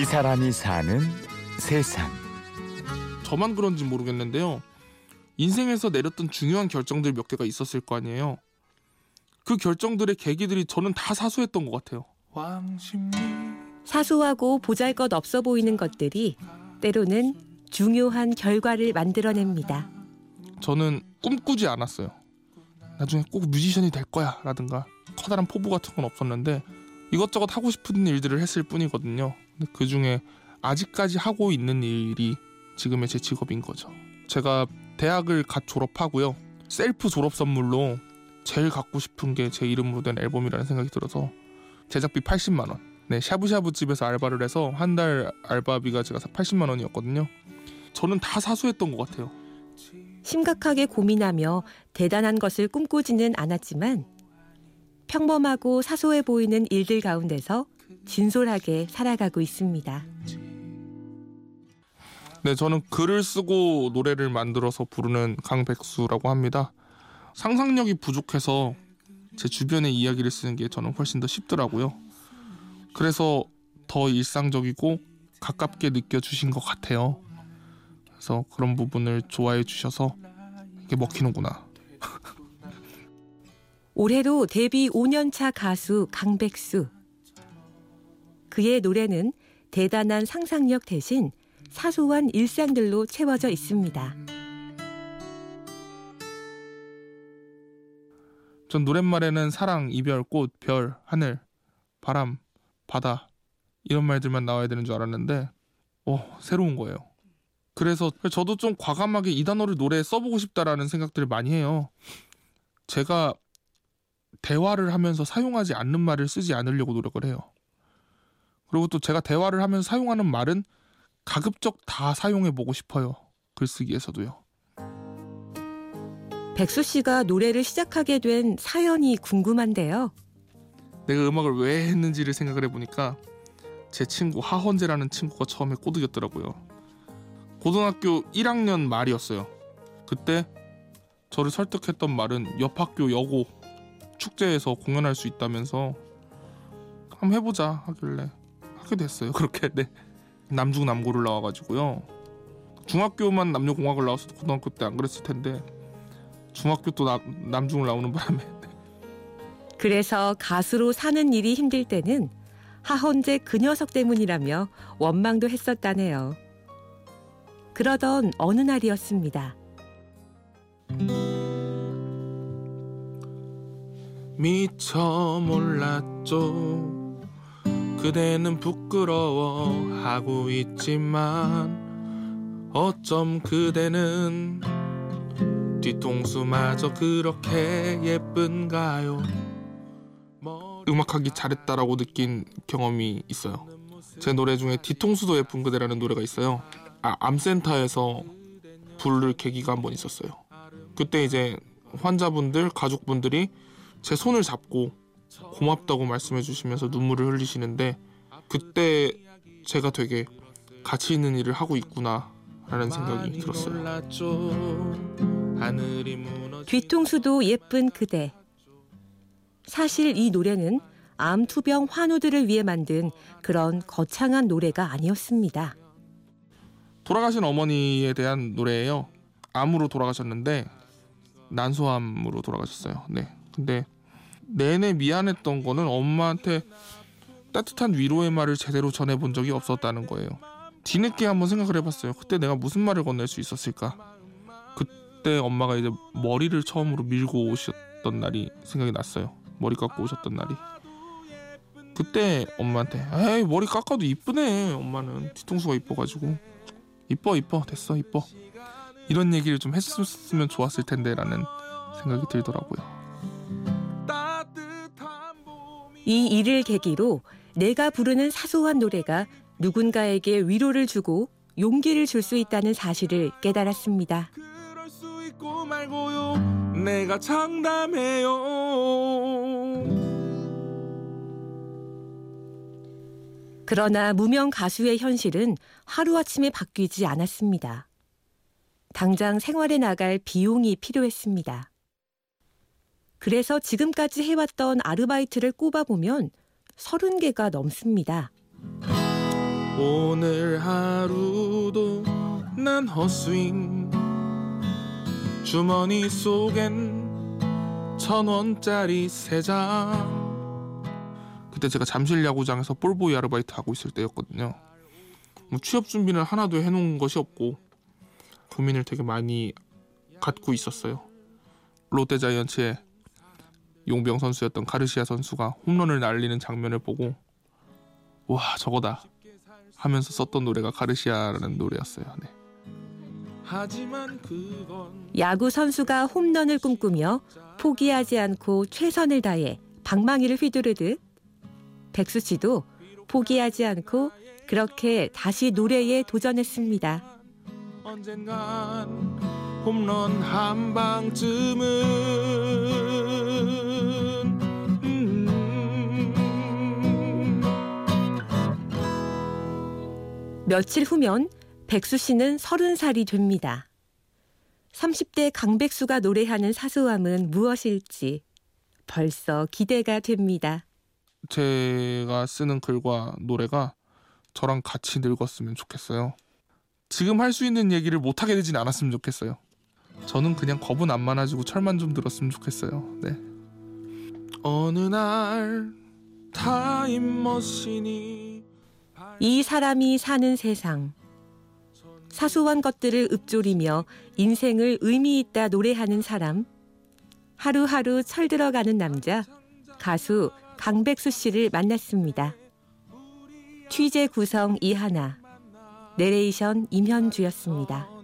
이 사람이 사는 세상. 저만 그런지 모르겠는데요. 인생에서 내렸던 중요한 결정들 몇 개가 있었을 거 아니에요. 그 결정들의 계기들이 저는 다 사소했던 것 같아요. 사소하고 보잘것 없어 보이는 것들이 때로는 중요한 결과를 만들어냅니다. 저는 꿈꾸지 않았어요. 나중에 꼭 뮤지션이 될 거야 라든가 커다란 포부 같은 건 없었는데 이것저것 하고 싶은 일들을 했을 뿐이거든요. 그 중에 아직까지 하고 있는 일이 지금의 제 직업인 거죠. 제가 대학을 갓 졸업하고요. 셀프 졸업 선물로 제일 갖고 싶은 게 제 이름으로 된 앨범이라는 생각이 들어서 제작비 80만 원. 네, 샤브샤브 집에서 알바를 해서 한 달 알바비가 제가 80만 원이었거든요. 저는 다 사소했던 것 같아요. 심각하게 고민하며 대단한 것을 꿈꾸지는 않았지만 평범하고 사소해 보이는 일들 가운데서 진솔하게 살아가고 있습니다. 네, 저는 글을 쓰고 노래를 만들어서 부르는 강백수라고 합니다. 상상력이 부족해서 제 주변의 이야기를 쓰는 게 저는 훨씬 더 쉽더라고요. 그래서 더 일상적이고 가깝게 느껴주신 것 같아요. 그래서 그런 부분을 좋아해 주셔서 이게 먹히는구나. 올해로 데뷔 5년차 가수 강백수. 그의 노래는 대단한 상상력 대신 사소한 일상들로 채워져 있습니다. 전 노랫말에는 사랑, 이별, 꽃, 별, 하늘, 바람, 바다 이런 말들만 나와야 되는 줄 알았는데 어, 새로운 거예요. 그래서 저도 좀 과감하게 이 단어를 노래에 써보고 싶다라는 생각들을 많이 해요. 제가 대화를 하면서 사용하지 않는 말을 쓰지 않으려고 노력을 해요. 그리고 또 제가 대화를 하면서 사용하는 말은 가급적 다 사용해 보고 싶어요. 글쓰기에서도요. 백수 씨가 노래를 시작하게 된 사연이 궁금한데요. 내가 음악을 왜 했는지를 생각을 해보니까 제 친구 하헌재라는 친구가 처음에 꼬드겼더라고요. 고등학교 1학년 말이었어요. 그때 저를 설득했던 말은 옆 학교 여고 축제에서 공연할 수 있다면서 한번 해보자 하길래 하게 됐어요. 그렇게 네. 남중 남고를 나와가지고요. 중학교만 남녀공학을 나왔어도 고등학교 때 안 그랬을 텐데 중학교 또 남, 남중을 나오는 바람에 그래서 가수로 사는 일이 힘들 때는 하헌재 그 녀석 때문이라며 원망도 했었다네요. 그러던 어느 날이었습니다. 미처 몰랐죠. 그대는 부끄러워하고 있지만 어쩜 그대는 뒤통수마저 그렇게 예쁜가요? 음악하기 잘했다라고 느낀 경험이 있어요. 제 노래 중에 뒤통수도 예쁜 그대라는 노래가 있어요. 아, 암센터에서 부를 계기가 한 번 있었어요. 그때 이제 환자분들, 가족분들이 제 손을 잡고 고맙다고 말씀해 주시면서 눈물을 흘리시는데 그때 제가 되게 가치 있는 일을 하고 있구나 라는 생각이 들었어요. 뒤통수도 예쁜 그대. 사실 이 노래는 암투병 환우들을 위해 만든 그런 거창한 노래가 아니었습니다. 돌아가신 어머니에 대한 노래예요. 암으로 돌아가셨는데 난소암으로 돌아가셨어요. 네. 근데 내내 미안했던 거는 엄마한테 따뜻한 위로의 말을 제대로 전해본 적이 없었다는 거예요. 뒤늦게 한번 생각을 해봤어요. 그때 내가 무슨 말을 건넬 수 있었을까? 그때 엄마가 이제 머리를 처음으로 밀고 오셨던 날이 생각이 났어요. 머리 깎고 오셨던 날이. 그때 엄마한테 에이 머리 깎아도 이쁘네 엄마는 뒤통수가 이뻐가지고 이뻐 이뻐 됐어 이뻐 이런 얘기를 좀 했으면 좋았을 텐데 라는 생각이 들더라고요. 이 일을 계기로 내가 부르는 사소한 노래가 누군가에게 위로를 주고 용기를 줄 수 있다는 사실을 깨달았습니다. 내가 장담해요. 그러나 무명 가수의 현실은 하루아침에 바뀌지 않았습니다. 당장 생활에 나갈 비용이 필요했습니다. 그래서 지금까지 해왔던 아르바이트를 꼽아보면 30개가 넘습니다. 오늘 하루도 난 헛스윙 주머니 속엔 천 원짜리 세 장. 그때 제가 잠실 야구장에서 볼보이 아르바이트 하고 있을 때였거든요. 뭐 취업 준비는 하나도 해놓은 것이 없고 고민을 되게 많이 갖고 있었어요. 롯데자이언츠의 용병 선수였던 가르시아 선수가 홈런을 날리는 장면을 보고 와 저거다 하면서 썼던 노래가 가르시아라는 노래였어요. 네. 하지만 그건 야구 선수가 홈런을 꿈꾸며 포기하지 않고 최선을 다해 방망이를 휘두르듯 백수 씨도 포기하지 않고 그렇게 다시 노래에 도전했습니다. 언젠간 홈런 한 방쯤은 며칠 후면 백수 씨는 서른 살이 됩니다. 30대 강백수가 노래하는 사소함은 무엇일지 벌써 기대가 됩니다. 제가 쓰는 글과 노래가 저랑 같이 늙었으면 좋겠어요. 지금 할 수 있는 얘기를 못 하게 되진 않았으면 좋겠어요. 저는 그냥 겁은 안 많아지고 철만 좀 들었으면 좋겠어요. 네. 어느 날 타임머신이 이 사람이 사는 세상. 사소한 것들을 읊조리며 인생을 의미 있다 노래하는 사람. 하루하루 철들어가는 남자. 가수 강백수 씨를 만났습니다. 취재 구성 이하나. 내레이션 임현주였습니다.